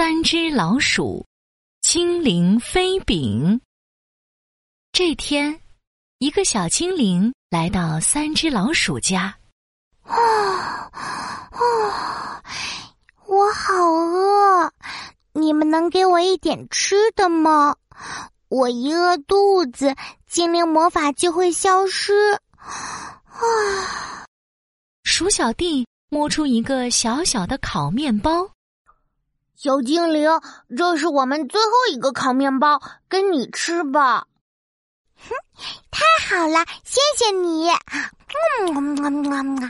三只老鼠，精灵飞饼。这天，一个小精灵来到三只老鼠家。啊啊！我好饿，你们能给我一点吃的吗？我一饿肚子，精灵魔法就会消失。啊！鼠小弟摸出一个小小的烤面包。小精灵，这是我们最后一个烤面包，跟你吃吧。哼，太好了，谢谢你。嗯，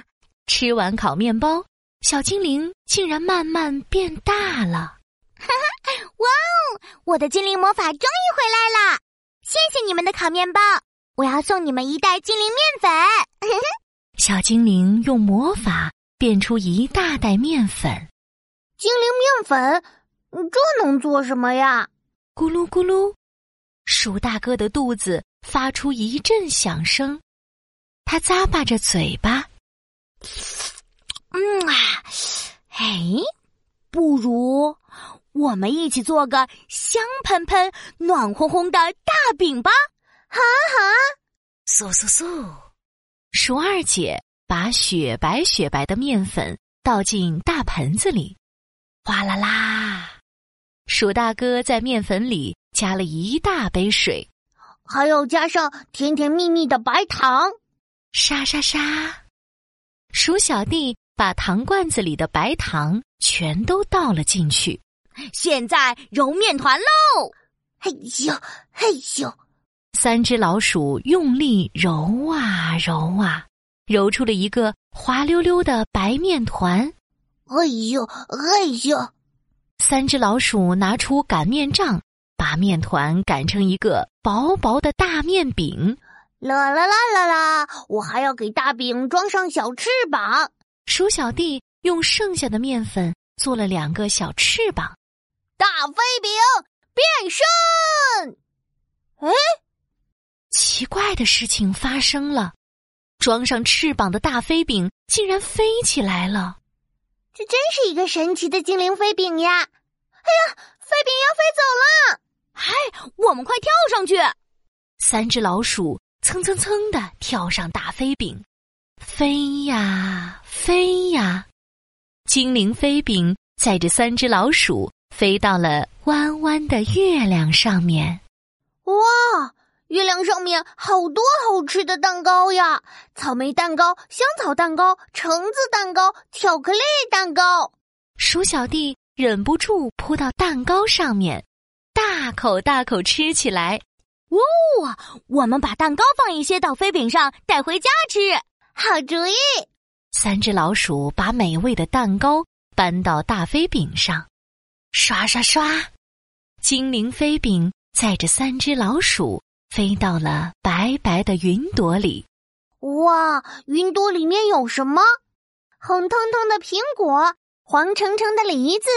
吃完烤面包，小精灵竟然慢慢变大了。哈哈，哇哦！我的精灵魔法终于回来了，谢谢你们的烤面包。我要送你们一袋精灵面粉。小精灵用魔法变出一大袋面粉。精灵面粉，这能做什么呀？咕噜咕噜，鼠大哥的肚子发出一阵响声，他咂巴着嘴巴。嗯啊，哎，不如我们一起做个香喷喷、暖烘烘的大饼吧！哈哈，嗖嗖嗖，鼠二姐把雪白雪白的面粉倒进大盆子里。哗啦啦！鼠大哥在面粉里加了一大杯水，还要加上甜甜蜜蜜的白糖。沙沙沙！鼠小弟把糖罐子里的白糖全都倒了进去。现在揉面团喽！嘿咻嘿咻！三只老鼠用力揉啊揉啊，揉出了一个滑溜溜的白面团。哎呦，哎呦！三只老鼠拿出擀面杖，把面团擀成一个薄薄的大面饼。啦啦啦啦啦！我还要给大饼装上小翅膀。鼠小弟用剩下的面粉做了两个小翅膀。大飞饼变身！哎，奇怪的事情发生了，装上翅膀的大飞饼竟然飞起来了。这真是一个神奇的精灵飞饼呀！哎呀，飞饼要飞走了！嗨，我们快跳上去！三只老鼠蹭蹭蹭的跳上大飞饼，飞呀飞呀！精灵飞饼载着三只老鼠飞到了弯弯的月亮上面。哇！月亮上面好多好吃的蛋糕呀！草莓蛋糕、香草蛋糕、橙子蛋糕、巧克力蛋糕。鼠小弟忍不住扑到蛋糕上面，大口大口吃起来。哇！我们把蛋糕放一些到飞饼上，带回家吃。好主意！三只老鼠把美味的蛋糕搬到大飞饼上，刷刷刷！精灵飞饼载着三只老鼠。飞到了白白的云朵里，哇！云朵里面有什么？红彤彤的苹果，黄澄澄的梨子，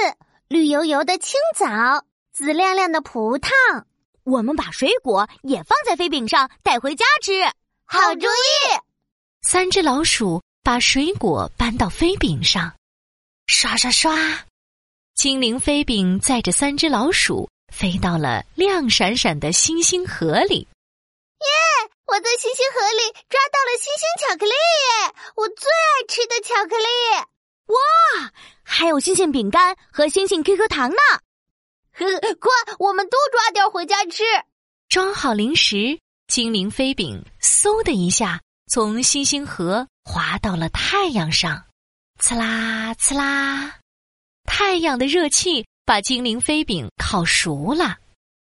绿油油的青枣，紫亮亮的葡萄。我们把水果也放在飞饼上，带回家吃。好主意！三只老鼠把水果搬到飞饼上，刷刷刷！精灵飞饼载着三只老鼠。飞到了亮闪闪的星星河里，耶！我在星星河里抓到了星星巧克力，耶！我最爱吃的巧克力。哇，还有星星饼干和星星 QQ 糖呢！呵，快，我们都抓点回家吃。装好零食，精灵飞饼嗖的一下从星星河滑到了太阳上，刺啦刺啦，太阳的热气。把精灵飞饼烤熟了，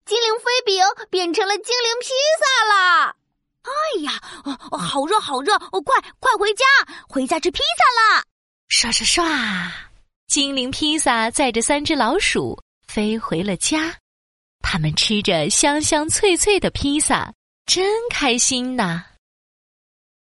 精灵飞饼变成了精灵披萨啦！哎呀，哦好热好热！哦快快回家，回家吃披萨啦！刷刷刷，精灵披萨载着三只老鼠飞回了家，他们吃着香香脆脆的披萨，真开心呐！